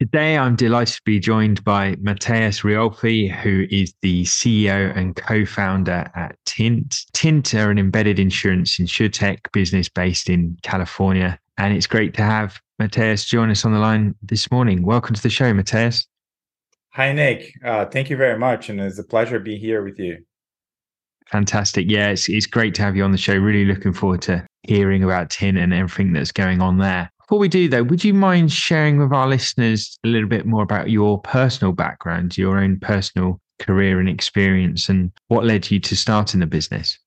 Today, I'm delighted to be joined by Matheus Riolfi, who is the CEO and co founder at Tint. Tint are an embedded insurance insurtech business based in California. And it's great to have Matheus join us on the line this morning. Welcome to the show, Matheus. Hi, Nick. Uh, thank you very much. And it's a pleasure to be here with you. Fantastic. Yeah, it's, it's great to have you on the show. Really looking forward to hearing about Tint and everything that's going on there. Before we do, though, would you mind sharing with our listeners a little bit more about your personal background, your own personal career and experience, and what led you to starting the business?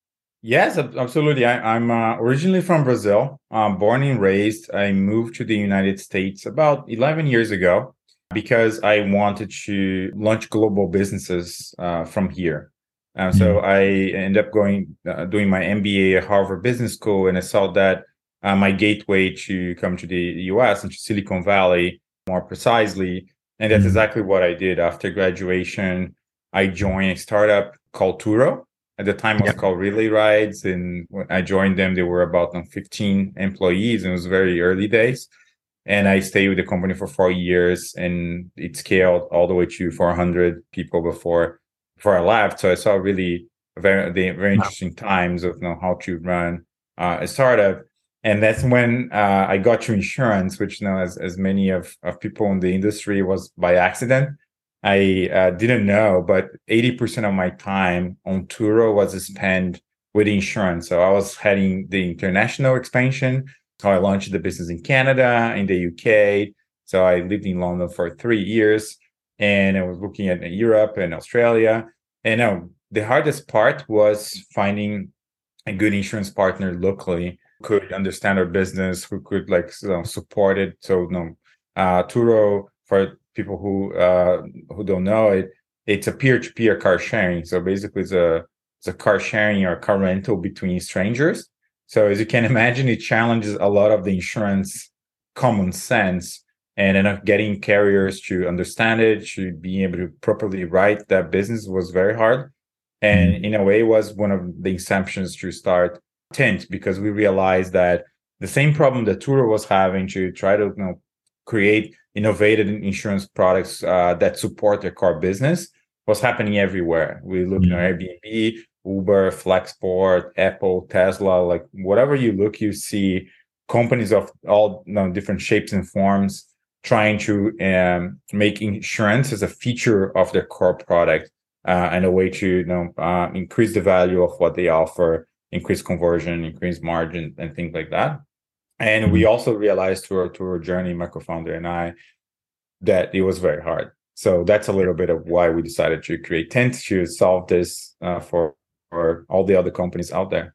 Yes, absolutely. I, am uh, originally from Brazil, um, born and raised. I moved to the United States about 11 years ago because I wanted to launch global businesses uh, from here. Uh, so mm-hmm. I ended up going uh, doing my MBA at Harvard Business School, and I saw that uh, my gateway to come to the US and to Silicon Valley more precisely. And that's mm-hmm. exactly what I did after graduation. I joined a startup called Turo. At the time, it was called Relay Rides. And when I joined them, there were about 15 employees, and it was very early days. And I stayed with the company for four years, and it scaled all the way to 400 people before before I left. So I saw really very very interesting times of you know, how to run uh, a startup and that's when uh, I got to insurance, which know, as as many of of people in the industry was by accident. I uh, didn't know, but eighty percent of my time on Turo was spent with insurance. So I was heading the international expansion. So I launched the business in Canada, in the UK. So I lived in London for three years, and I was looking at Europe and Australia. And now the hardest part was finding a good insurance partner locally could understand our business, who could like you know, support it. So, you know, uh, Turo for people who uh, who don't know it, it's a peer-to-peer car sharing. So basically, it's a it's a car sharing or car rental between strangers. So as you can imagine, it challenges a lot of the insurance common sense and then getting carriers to understand it, to be able to properly write that business was very hard. And mm-hmm. in a way, was one of the inceptions to start tint because we realized that the same problem that Turo was having to try to you know, create innovative insurance products uh, that support their core business was happening everywhere. We look mm-hmm. at Airbnb, Uber, Flexport, Apple, Tesla, like whatever you look, you see companies of all you know, different shapes and forms trying to um, make insurance as a feature of their core product uh, and a way to you know uh, increase the value of what they offer increase conversion, increase margin, and things like that. And we mm-hmm. also realized through our, through our journey, my co-founder and I, that it was very hard. So that's a little bit of why we decided to create Tint to solve this uh, for for all the other companies out there.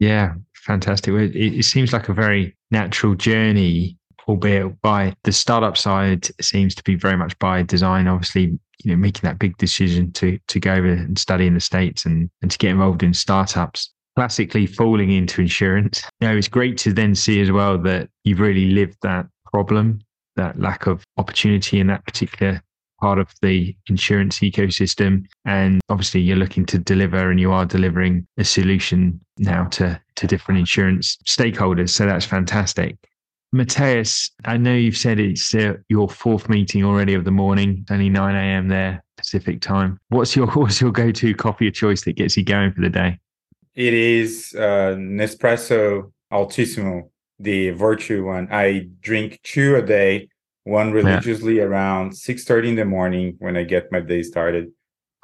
Yeah, fantastic. It, it seems like a very natural journey, albeit by the startup side seems to be very much by design. Obviously, you know making that big decision to to go over and study in the states and and to get involved in startups. Classically falling into insurance. You know it's great to then see as well that you've really lived that problem that lack of opportunity in that particular part of the insurance ecosystem. And obviously you're looking to deliver and you are delivering a solution now to to different insurance stakeholders. So that's fantastic Matheus, I know you've said it's uh, your fourth meeting already of the morning, only 9 a.m. there, Pacific time. What's your what's your go-to coffee of choice that gets you going for the day? It is uh, Nespresso Altissimo, the Vertuo one. I drink two a day, one religiously yeah. around 6.30 in the morning when I get my day started,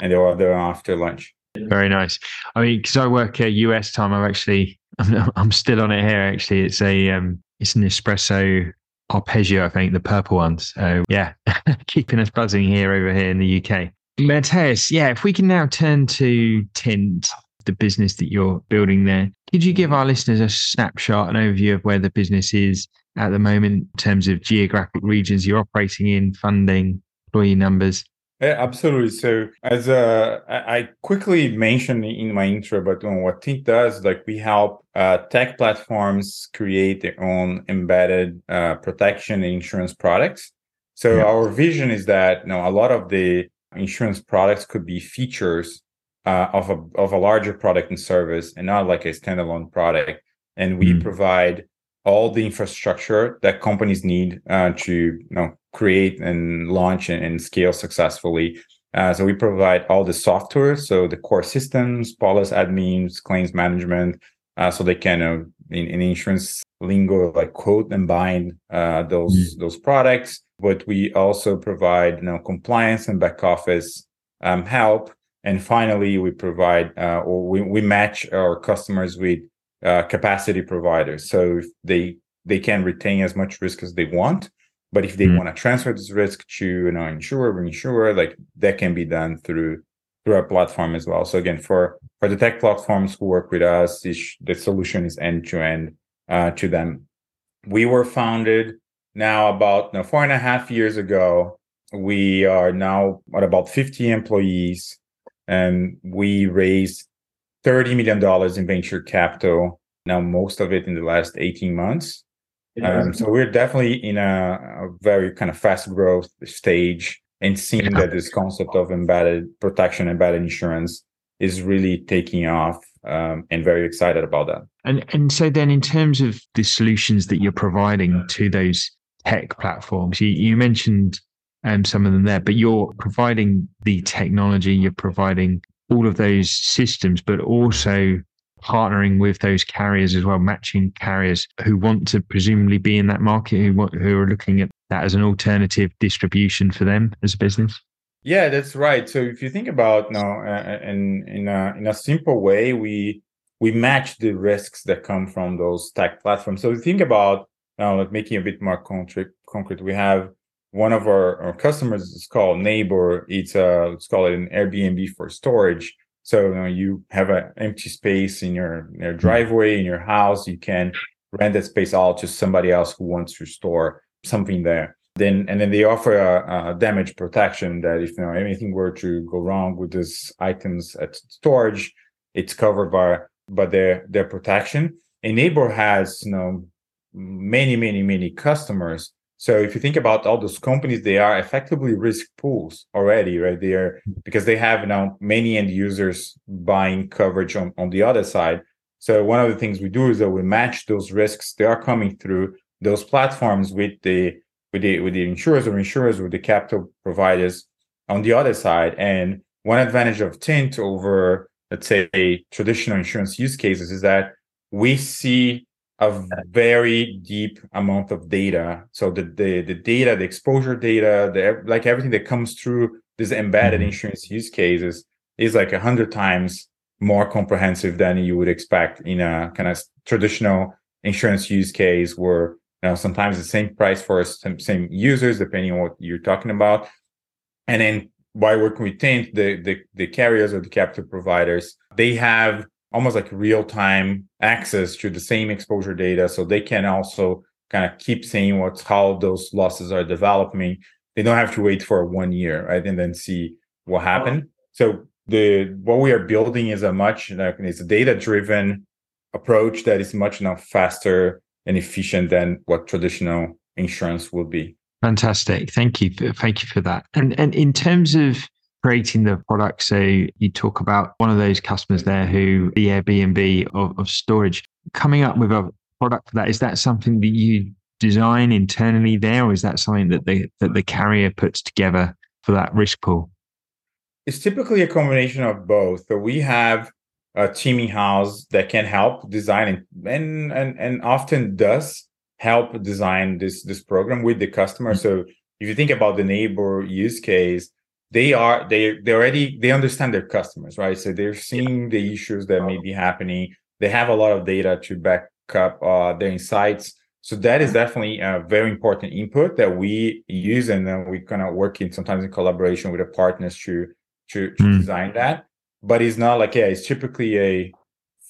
and the other after lunch. Very nice. I mean, because I work at US time, I'm actually I'm, still on it here. Actually, it's a um, it's an espresso arpeggio, I think, the purple ones. So yeah, keeping us buzzing here over here in the UK. Matheus, yeah, if we can now turn to Tint, the business that you're building there, could you give our listeners a snapshot, an overview of where the business is at the moment in terms of geographic regions you're operating in, funding, employee numbers? Yeah, absolutely. So, as uh, I quickly mentioned in my intro, but what Tint does, like we help uh, tech platforms create their own embedded uh, protection and insurance products. So, yeah. our vision is that you know a lot of the insurance products could be features uh, of a of a larger product and service, and not like a standalone product. And we mm. provide all the infrastructure that companies need uh, to you know create and launch and, and scale successfully. Uh, so we provide all the software, so the core systems, policy admins, claims management, uh, so they can uh, in, in, insurance lingo like quote and bind uh, those mm. those products. But we also provide you know compliance and back office um, help. And finally, we provide uh, or we, we match our customers with uh, capacity providers. So they they can retain as much risk as they want, but if they mm. want to transfer this risk to you know insurer, reinsurer, like that can be done through through our platform as well. So again, for for the tech platforms who work with us, the solution is end to end to them. We were founded now about you know, four and a half years ago. We are now at about 50 employees, and we raised $30 million in venture capital, now most of it in the last 18 months. Um, so we're definitely in a, a, very kind of fast growth stage and seeing yeah. that this concept of embedded protection, embedded insurance is really taking off um, and very excited about that. And and so then in terms of the solutions that you're providing to those tech platforms, you, you mentioned um, some of them there, but you're providing the technology, you're providing all of those systems, but also partnering with those carriers as well, matching carriers who want to presumably be in that market, who want, who are looking at that as an alternative distribution for them as a business. Yeah, that's right. So if you think about now, uh, in in a, in a simple way, we we match the risks that come from those tech platforms. So think about now, like making a bit more concrete. Concrete, we have one of our, our customers is called Neighbor. It's a let's call it an Airbnb for storage. So you, know, you have an empty space in your, in your mm. driveway in your house. You can rent that space out to somebody else who wants to store something there. Then and then they offer a, a damage protection that if you know anything were to go wrong with these items at storage, it's covered by by their their protection. Neighbor has you know many many many customers so if you think about all those companies, they are effectively risk pools already, right? They are mm-hmm. because they have now many end users buying coverage on, on the other side. So one of the things we do is that we match those risks. They are coming through those platforms with the with the with the insurers or insurers with the capital providers on the other side. And one advantage of Tint over let's say traditional insurance use cases is that we see a very deep amount of data. So the the, the data, the exposure data, the like everything that comes through this embedded mm-hmm. insurance use cases is like a hundred times more comprehensive than you would expect in a kind of traditional insurance use case where you know sometimes the same price for some same users depending on what you're talking about and then by working with Tint, the, the the carriers or the capital providers they have almost like real time access to the same exposure data. So they can also kind of keep seeing what's how those losses are developing. They don't have to wait for one year, right? And then see what happened. So the what we are building is a much like it's a data driven approach that is much now faster and efficient than what traditional insurance would be. Fantastic. Thank you. For, thank you for that. And and in terms of creating the product. So you talk about one of those customers there who the Airbnb of, of storage coming up with a product for that. Is that something that you design internally there, or is that something that the that the carrier puts together for that risk pool? It's typically a combination of both. So we have a team in house that can help design and and and often does help design this this program with the customer. Mm-hmm. So if you think about the neighbor use case, they are they they already they understand their customers, right? So they're seeing the issues that may be happening. They have a lot of data to back up uh, their insights. So that is definitely a very important input that we use, and then we kind of work in sometimes in collaboration with the partners to to, to mm. design that. But it's not like yeah, it's typically a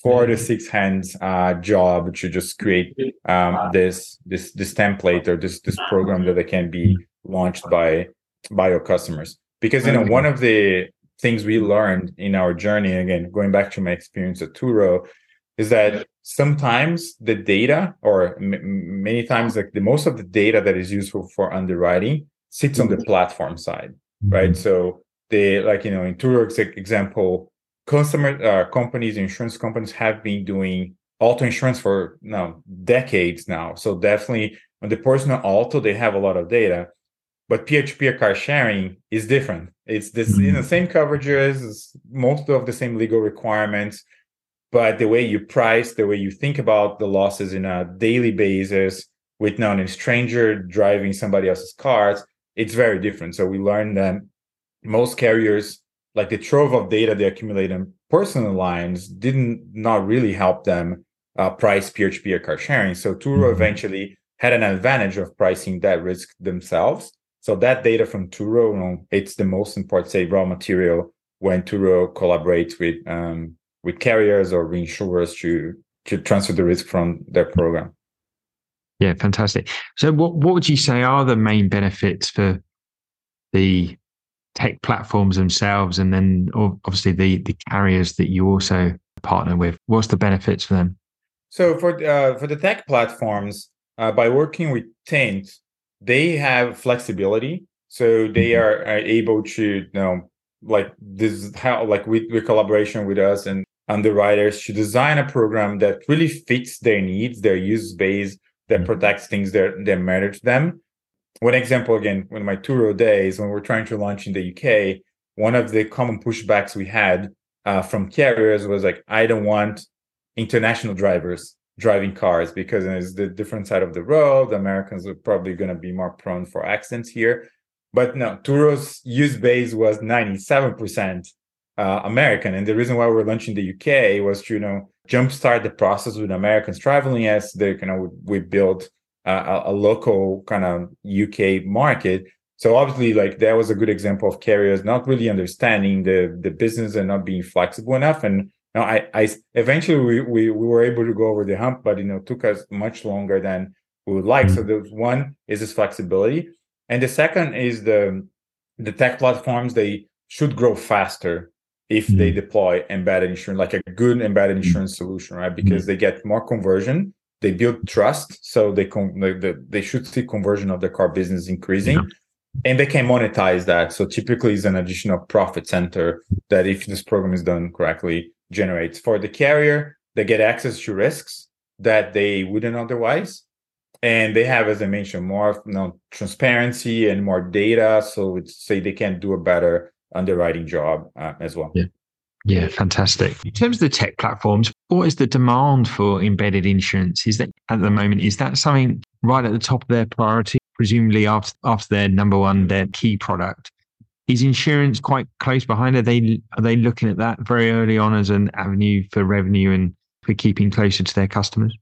four to six hands uh, job to just create um, this this this template or this this program that can be launched by by your customers. Because you know one of the things we learned in our journey, again going back to my experience at Turo, is that sometimes the data or m- many times like the most of the data that is useful for underwriting sits on the mm-hmm. platform side right mm-hmm. so the like you know in Turo's example customer uh, companies insurance companies have been doing auto insurance for now decades now so definitely on the personal auto they have a lot of data but peer-to-peer car sharing is different it's this mm-hmm. you know same coverages most of the same legal requirements but the way you price, the way you think about the losses in a daily basis with non a stranger driving somebody else's cars, it's very different. So we learned that most carriers, like the trove of data they accumulate in personal lines, didn't not really help them uh, price peer-to-peer car sharing. So Turo mm-hmm. eventually had an advantage of pricing that risk themselves. So that data from Turo, you know, it's the most important, say, raw material when Turo collaborates with um, with carriers or reinsurers to to transfer the risk from their program. Yeah, fantastic. So, what what would you say are the main benefits for the tech platforms themselves, and then obviously the the carriers that you also partner with? What's the benefits for them? So, for uh, for the tech platforms, uh, by working with Tint, they have flexibility, so they mm-hmm. are, are able to you know like this how like with, with collaboration with us and underwriters to design a program that really fits their needs, their use base, that mm-hmm. protects things that, that matter to them. One example, again, when my Turo days, when we're trying to launch in the UK, one of the common pushbacks we had uh, from carriers was like, I don't want international drivers driving cars because it's the different side of the road. Americans are probably going to be more prone for accidents here. But no, Turo's use base was 97% uh, American. And the reason why we're launching the UK was to, you know, jumpstart the process with Americans traveling as they kind of we build a, a local kind of UK market. So obviously, like that was a good example of carriers not really understanding the the business and not being flexible enough. And know, I, I eventually we, we we were able to go over the hump, but you know, took us much longer than we would like. Mm-hmm. So the one is this flexibility, and the second is the the tech platforms they should grow faster if mm-hmm. they deploy embedded insurance, like a good embedded mm-hmm. insurance mm-hmm. solution, right? Because mm-hmm. they get more conversion, they build trust, so they con- they, they should see conversion of their car business increasing, and they can monetize that. So typically, it's an additional profit center that, if this program is done correctly, generates for the carrier. They get access to risks that they wouldn't otherwise, and they have, as I mentioned, more you know, transparency and more data. So it's say they can do a better underwriting job uh, as well. Yeah. Yeah, fantastic. In terms of the tech platforms, what is the demand for embedded insurance? Is that at the moment, is that something right at the top of their priority? Presumably after after their number one, their key product. Is insurance quite close behind? Are they are they looking at that very early on as an avenue for revenue and for keeping closer to their customers?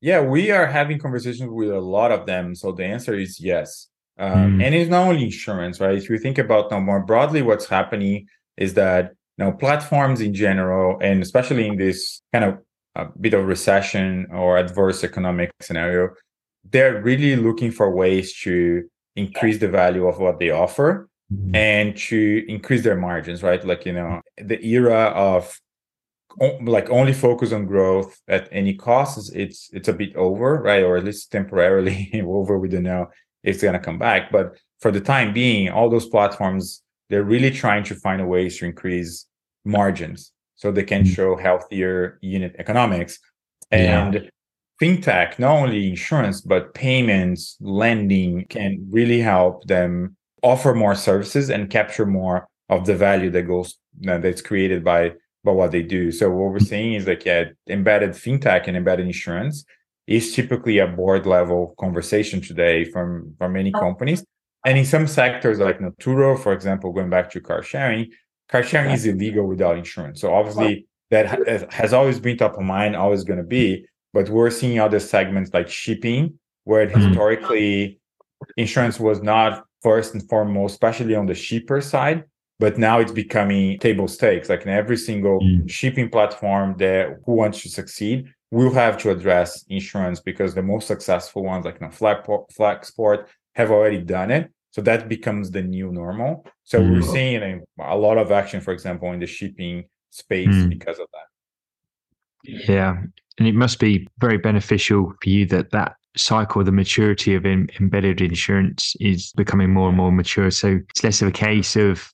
Yeah, we are having conversations with a lot of them. So the answer is yes. Um, mm. And it's not only insurance, right? If you think about now more broadly, what's happening is that you know platforms in general, and especially in this kind of a bit of recession or adverse economic scenario, they're really looking for ways to increase the value of what they offer mm. and to increase their margins, right? Like you know the era of like only focus on growth at any cost is it's it's a bit over right or at least temporarily over we don't know if it's going to come back. But for the time being, all those platforms, they're really trying to find a ways to increase margins so they can mm. show healthier unit economics. And yeah. fintech, not only insurance, but payments, lending can really help them offer more services and capture more of the value that goes that's created by by what they do. So what we're seeing is like yeah, embedded fintech and embedded insurance is typically a board level conversation today from from many companies. And in some sectors like Turo, for example, going back to car sharing, car sharing is illegal without insurance. So obviously that has always been top of mind, always going to be. But we're seeing other segments like shipping, where mm-hmm. historically insurance was not first and foremost, especially on the shipper side. But now it's becoming table stakes. Like in every single mm. shipping platform that who wants to succeed will have to address insurance because the most successful ones, like you know, Flexport, have already done it. So that becomes the new normal. So mm. we're seeing a, a, lot of action, for example, in the shipping space mm. because of that. Yeah, and it must be very beneficial for you that that cycle, the maturity of in, embedded insurance is becoming more and more mature. So it's less of a case of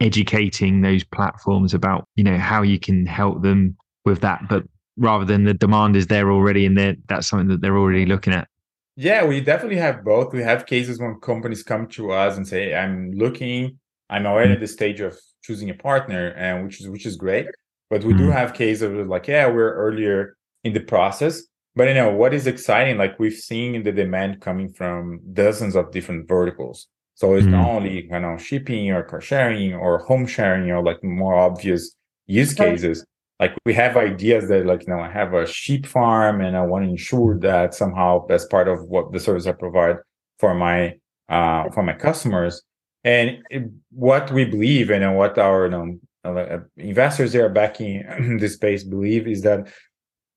educating those platforms about you know how you can help them with that, but rather than the demand is there already and that's something that they're already looking at. Yeah, we definitely have both. We have cases when companies come to us and say, "I'm looking, I'm already at the stage of choosing a partner," and which is which is great. But we do mm-hmm. have cases of like, yeah, we're earlier in the process. But you know what is exciting? Like we've seen the demand coming from dozens of different verticals. So it's mm-hmm. not only you know shipping or car sharing or home sharing or like more obvious use cases. Like we have ideas that like you know I have a sheep farm and I want to ensure that somehow as part of what the service I provide for my uh for my customers. And it, what we believe and what our you know, uh, investors that are backing this space believe is that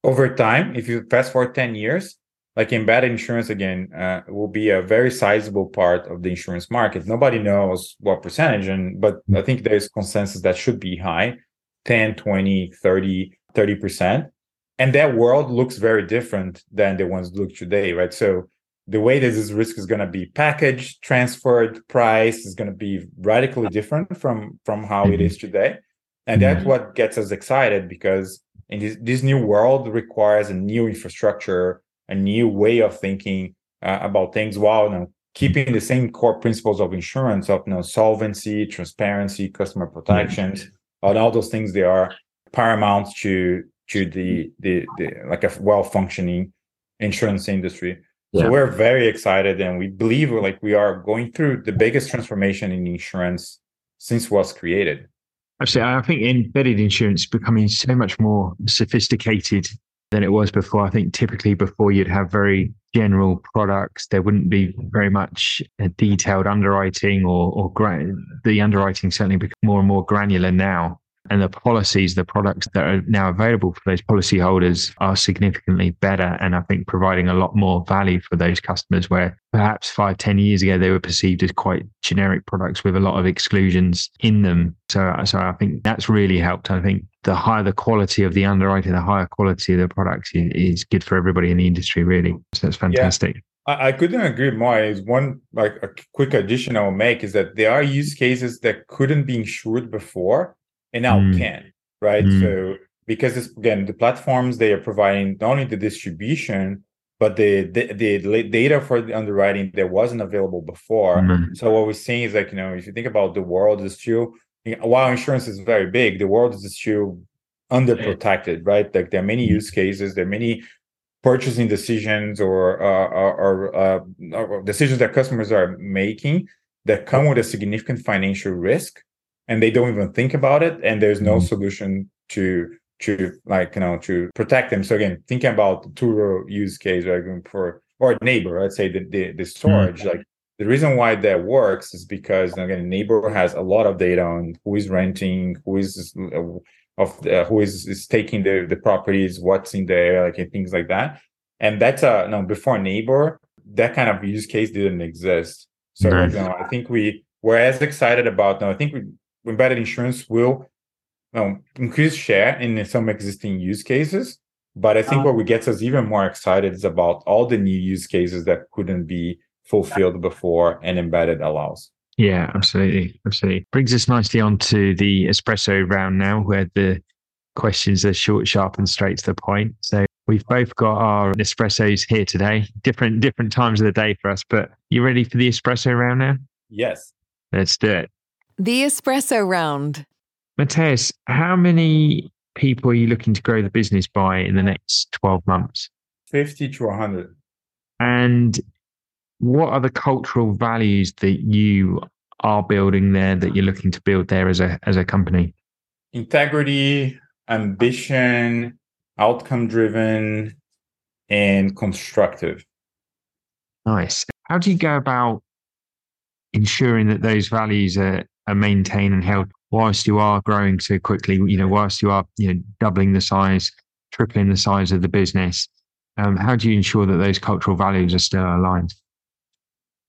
over time, if you fast forward 10 years, like embedded insurance again uh, will be a very sizable part of the insurance market. Nobody knows what percentage, and but I think there's consensus that should be high 10, 20, 30, 30%. And that world looks very different than the ones look today, right? So the way that this risk is going to be packaged, transferred, priced is going to be radically different from from how it is today. And that's mm-hmm. what gets us excited because and this, this new world requires a new infrastructure, a new way of thinking uh, about things while you know, keeping the same core principles of insurance of you know, solvency, transparency, customer protections, mm-hmm. all those things they are paramount to to the the, the like a well functioning insurance industry. Yeah. So we're very excited and we believe like we are going through the biggest transformation in insurance since was created. Absolutely. I think embedded insurance is becoming so much more sophisticated than it was before. I think typically before you'd have very general products, there wouldn't be very much uh, detailed underwriting or, or gra- the underwriting certainly become more and more granular now and the policies, the products that are now available for those policyholders are significantly better. And I think providing a lot more value for those customers where perhaps five, ten years ago, they were perceived as quite generic products with a lot of exclusions in them. So, so I think that's really helped. I think the higher the quality of the underwriting, the higher quality of the products is, good for everybody in the industry, really. So that's fantastic. Yeah. I couldn't agree more. Is one like a quick addition I will make is that there are use cases that couldn't be insured before and now mm. can, right? Mm. So because this, again, the platforms they are providing not only the distribution but the, the, the data for the underwriting that wasn't available before. Mm. So what we're seeing is like you know if you think about the world is still while insurance is very big, the world is still underprotected, right? Like there are many mm. use cases, there are many purchasing decisions or, uh, or, uh, or decisions that customers are making that come with a significant financial risk and they don't even think about it and there's no mm-hmm. solution to to like you know to protect them so again thinking about the Turo use case right for or neighbor let's say the the, the storage mm-hmm. like the reason why that works is because again neighbor has a lot of data on who is renting who is of the, who is, is taking the the properties what's in there like and things like that and that's a know before neighbor that kind of use case didn't exist so you know, i think we were as excited about now i think we embedded insurance will um, increase share in some existing use cases. But I think uh, what gets us even more excited is about all the new use cases that couldn't be fulfilled before and embedded allows. Yeah, absolutely. Absolutely. Brings us nicely on to the espresso round now, where the questions are short, sharp, and straight to the point. So we've both got our espressos here today, different different times of the day for us. But you ready for the espresso round now? Yes. Let's do it. The Espresso Round. Matheus, how many people are you looking to grow the business by in the next 12 months? 50 to 100. And what are the cultural values that you are building there that you're looking to build there as a as a company? Integrity, ambition, outcome driven, and constructive. Nice. How do you go about ensuring that those values are, are maintained and held whilst you are growing so quickly? You know, whilst you are you know doubling the size, tripling the size of the business. Um, how do you ensure that those cultural values are still aligned?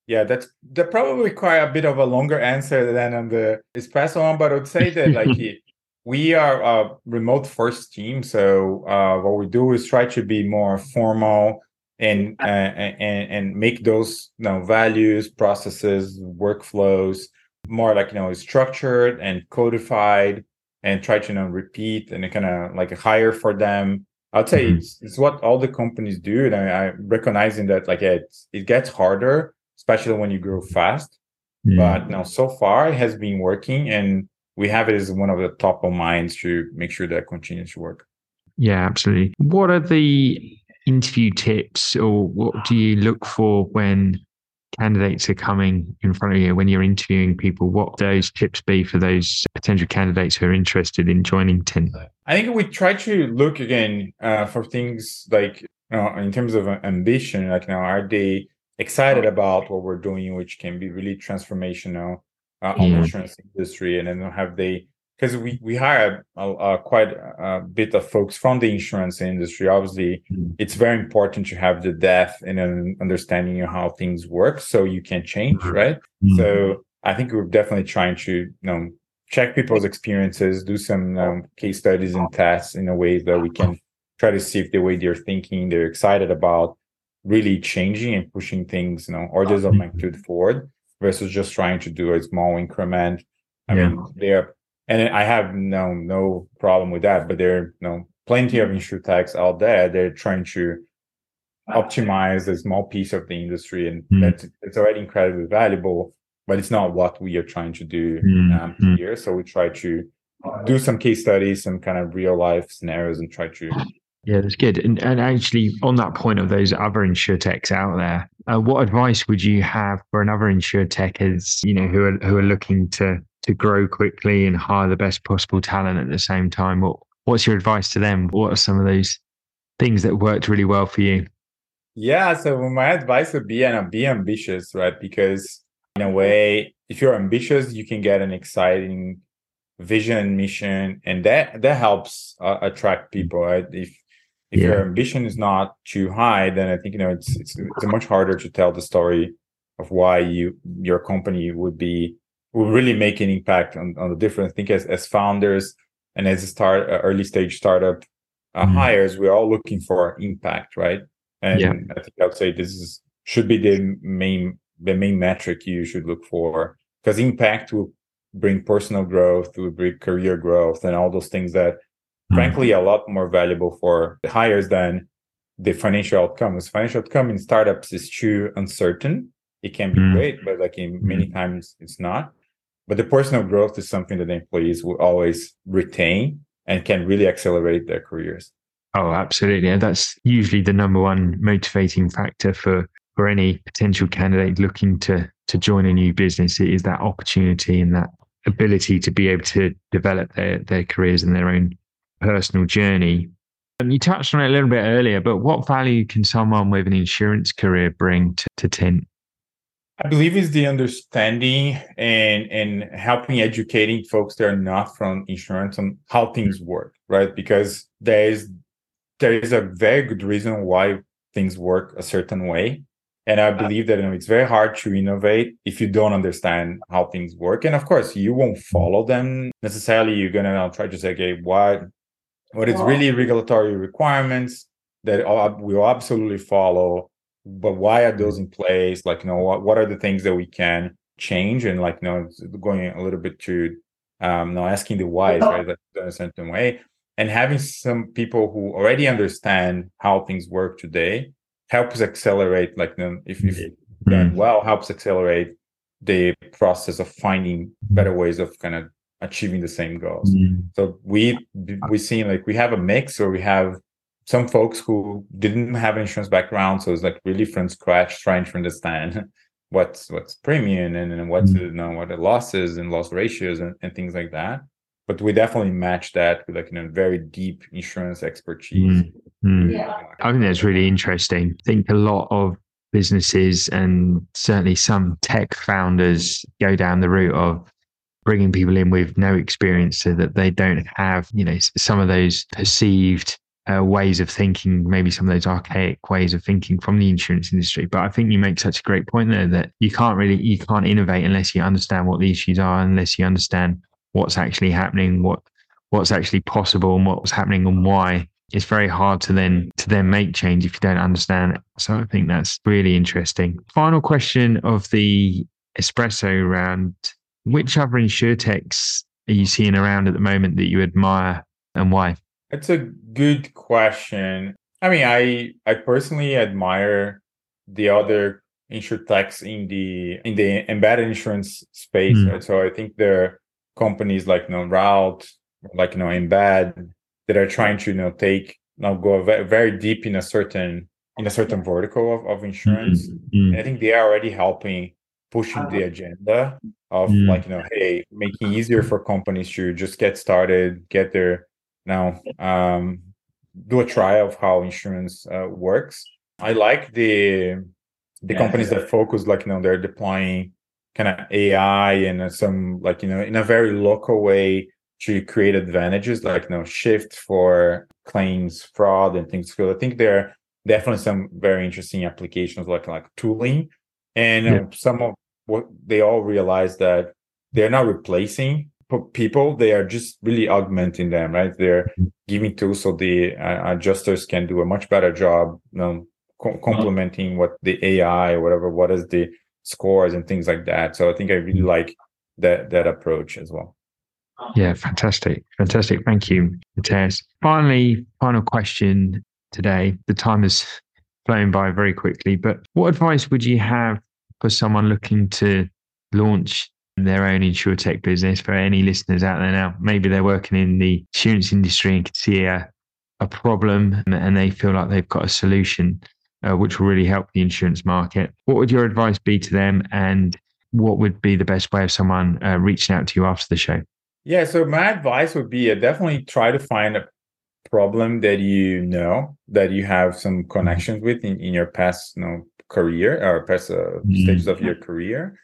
Yeah, that's that probably require a bit of a longer answer than on the espresso one, but I would say that like we are a remote first team, so uh, what we do is try to be more formal and uh, and and make those you know values, processes, workflows more like you know structured and codified, and try to you know repeat and kind of like hire for them. I'd say mm-hmm. it's, it's what all the companies do, and I, I recognizing that like it it gets harder, especially when you grow fast. Mm-hmm. But you now so far it has been working, and we have it as one of the top of minds to make sure that continues to work. Yeah, absolutely. What are the interview tips or what do you look for when candidates are coming in front of you when you're interviewing people what those tips be for those potential candidates who are interested in joining Tint i think we try to look again uh, for things like you know, in terms of ambition like you know are they excited about what we're doing which can be really transformational uh, on yeah. the insurance industry and then have they because we we hire a, a, quite a bit of folks from the insurance industry. Obviously, mm-hmm. it's very important to have the depth and an understanding of how things work, so you can change, mm-hmm. right? Mm-hmm. So I think we're definitely trying to you know check people's experiences, do some um, case studies and tests in a way that we can try to see if the way they're thinking, they're excited about really changing and pushing things, you know, orders of magnitude forward versus just trying to do a small increment. I yeah. mean, they're and I have no no problem with that. But there are you know plenty of insurtechs out there. They're trying to optimize a small piece of the industry, and mm. that's it's already incredibly valuable. But it's not what we are trying to do mm. um, hmm. here. So we try to do some case studies, some kind of real life scenarios, and try to yeah, that's good. And, and actually, on that point of those other insurtechs out there, uh, what advice would you have for another insurtech as you know who are who are looking to to grow quickly and hire the best possible talent at the same time. What what's your advice to them? What are some of those things that worked really well for you? Yeah, so my advice would be and be ambitious, right? Because in a way, if you're ambitious, you can get an exciting vision and mission, and that that helps uh, attract people. Right? If if yeah. your ambition is not too high, then I think you know it's, it's it's much harder to tell the story of why you your company would be will really make an impact on, on the difference. I think as, as founders and as a start uh, early stage startup uh, mm hires, we're all looking for impact, right? And yeah. I think I would say this is should be the main the main metric you should look for because impact will bring personal growth, will bring career growth, and all those things that, mm frankly, are a lot more valuable for the hires than the financial outcomes. Financial outcome in startups is too uncertain. It can be mm great, but like in many mm times it's not. But the personal growth is something that employees will always retain and can really accelerate their careers. Oh, absolutely. And that's usually the number one motivating factor for for any potential candidate looking to to join a new business it is that opportunity and that ability to be able to develop their their careers and their own personal journey. And you touched on it a little bit earlier, but what value can someone with an insurance career bring to, to Tint? I believe it's the understanding and and helping educating folks that are not from insurance on how things work, right? Because there is there is a very good reason why things work a certain way. And I uh, believe that you know, it's very hard to innovate if you don't understand how things work. And of course, you won't follow them necessarily. You're gonna now try to say, okay, what what is really regulatory requirements that we'll absolutely follow but why are those in place like you know what, what are the things that we can change and like you know going a little bit to um you know asking the whys right like in a certain way and having some people who already understand how things work today helps accelerate like you know, if, if done mm-hmm. well helps accelerate the process of finding better ways of kind of achieving the same goals. Mm. So we we seen like we have a mix or we have some folks who didn't have insurance background, so it's like really from scratch trying to understand what's what's premium and, and what's mm. you know what the losses and loss ratios and, and things like that. But we definitely match that with like you know very deep insurance expertise. Mm. Mm. Yeah. I think that's really interesting. I think a lot of businesses and certainly some tech founders go down the route of bringing people in with no experience so that they don't have, you know, some of those perceived uh, ways of thinking, maybe some of those archaic ways of thinking from the insurance industry. But I think you make such a great point there that you can't really, you can't innovate unless you understand what the issues are, unless you understand what's actually happening, what what's actually possible, and what's happening and why. It's very hard to then to then make change if you don't understand it. So I think that's really interesting. Final question of the espresso round which other insurtechs are you seeing around at the moment that you admire and why? It's a good question. I mean, I I personally admire the other insurtechs in the in the embedded insurance space. Mm. Right? So I think there are companies like you know Route, like you know Embed, that are trying to you know take now go very, very deep in a certain in a certain vertical of, of insurance. Mm-hmm. I think they are already helping pushing the agenda of mm. like you know hey making easier for companies to just get started get there now um, do a trial of how insurance uh, works. I like the the yeah, companies that focus like you know they're deploying kind of ai and some like you know in a very local way to create advantages like you know shift for claims fraud and things so i think there are definitely some very interesting applications like like tooling. And yeah. some of what they all realize that they're not replacing people they are just really augmenting them right? They're mm-hmm. giving tools so the uh, adjusters can do a much better job you know, co- complementing what the ai or whatever what is the scores and things like that. So i think i really like that that approach as well. Yeah fantastic fantastic. Thank you Matheus. finally final question today. The time has flown by very quickly but what advice would you have for someone looking to launch their own insurtech business for any listeners out there now. Maybe they're working in the insurance industry and can see a, a problem and they feel like they've got a solution uh, which will really help the insurance market. What would your advice be to them and what would be the best way of someone uh, reaching out to you after the show? Yeah so my advice would be uh, definitely try to find a problem that you know that you have some connections with in, in your past you know career or past uh, mm-hmm. stages of your career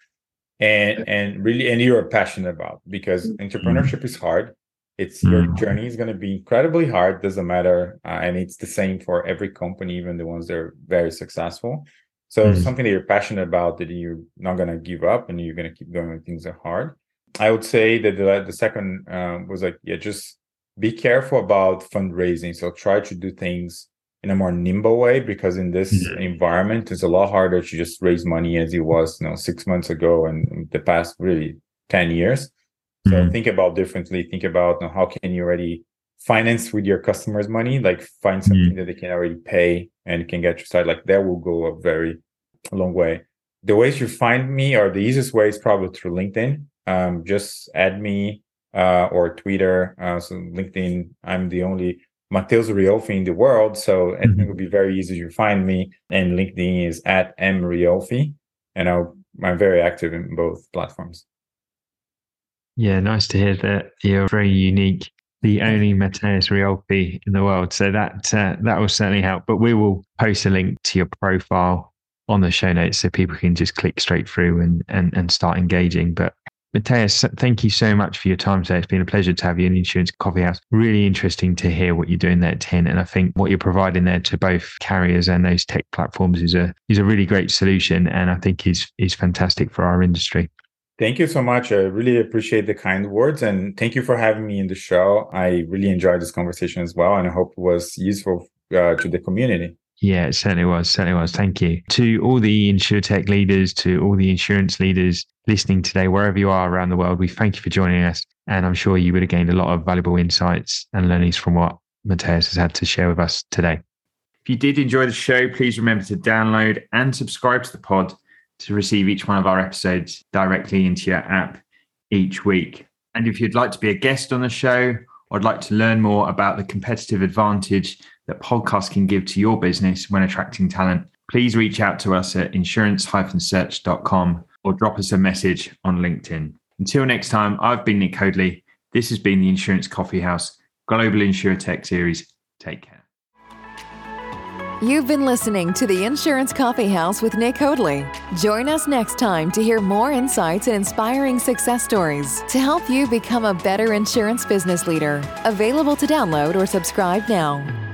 and and really and you're passionate about because mm-hmm. entrepreneurship is hard it's your mm-hmm. journey is going to be incredibly hard doesn't matter uh, and it's the same for every company even the ones that are very successful so mm-hmm. something that you're passionate about that you're not going to give up and you're going to keep going when things are hard i would say that the, the second um, was like yeah just be careful about fundraising so try to do things in a more nimble way because in this mm-hmm. environment it's a lot harder to just raise money as it was you know six months ago and the past really 10 years. So mm-hmm. think about differently. Think about you know, how can you already finance with your customers money? Like find something mm-hmm. that they can already pay and can get you started. Like that will go a very long way. The ways you find me or the easiest way is probably through linkedin. Um, just add me uh, or twitter. Uh, so linkedin i'm the only Matheus Riolfi in the world. So mm-hmm. it would be very easy to find me. And LinkedIn is at M Riolfi. And i am very active in both platforms. Yeah, nice to hear that you're very unique, the only Matheus Riolfi in the world. So that uh, that will certainly help. But we will post a link to your profile on the show notes so people can just click straight through and and, and start engaging. But Matheus, thank you so much for your time today. It's been a pleasure to have you in the Insurance Coffee House. Really interesting to hear what you're doing there at Tint. And I think what you're providing there to both carriers and those tech platforms is a is a really great solution and I think is is fantastic for our industry. Thank you so much. I really appreciate the kind words and thank you for having me in the show. I really enjoyed this conversation as well and I hope it was useful uh, to the community. Yeah, it certainly was. Certainly was. Thank you. To all the insurtech leaders, to all the insurance leaders listening today, wherever you are around the world, we thank you for joining us. And I'm sure you would have gained a lot of valuable insights and learnings from what Matheus has had to share with us today. If you did enjoy the show, please remember to download and subscribe to the pod to receive each one of our episodes directly into your app each week. And if you'd like to be a guest on the show or would like to learn more about the competitive advantage that podcasts can give to your business when attracting talent, please reach out to us at insurance-search.com or drop us a message on LinkedIn. Until next time, I've been Nick Hoadley. This has been the Insurance Coffee House Global InsurTech Series. Take care. You've been listening to the Insurance Coffee House with Nick Hoadley. Join us next time to hear more insights and inspiring success stories to help you become a better insurance business leader. Available to download or subscribe now.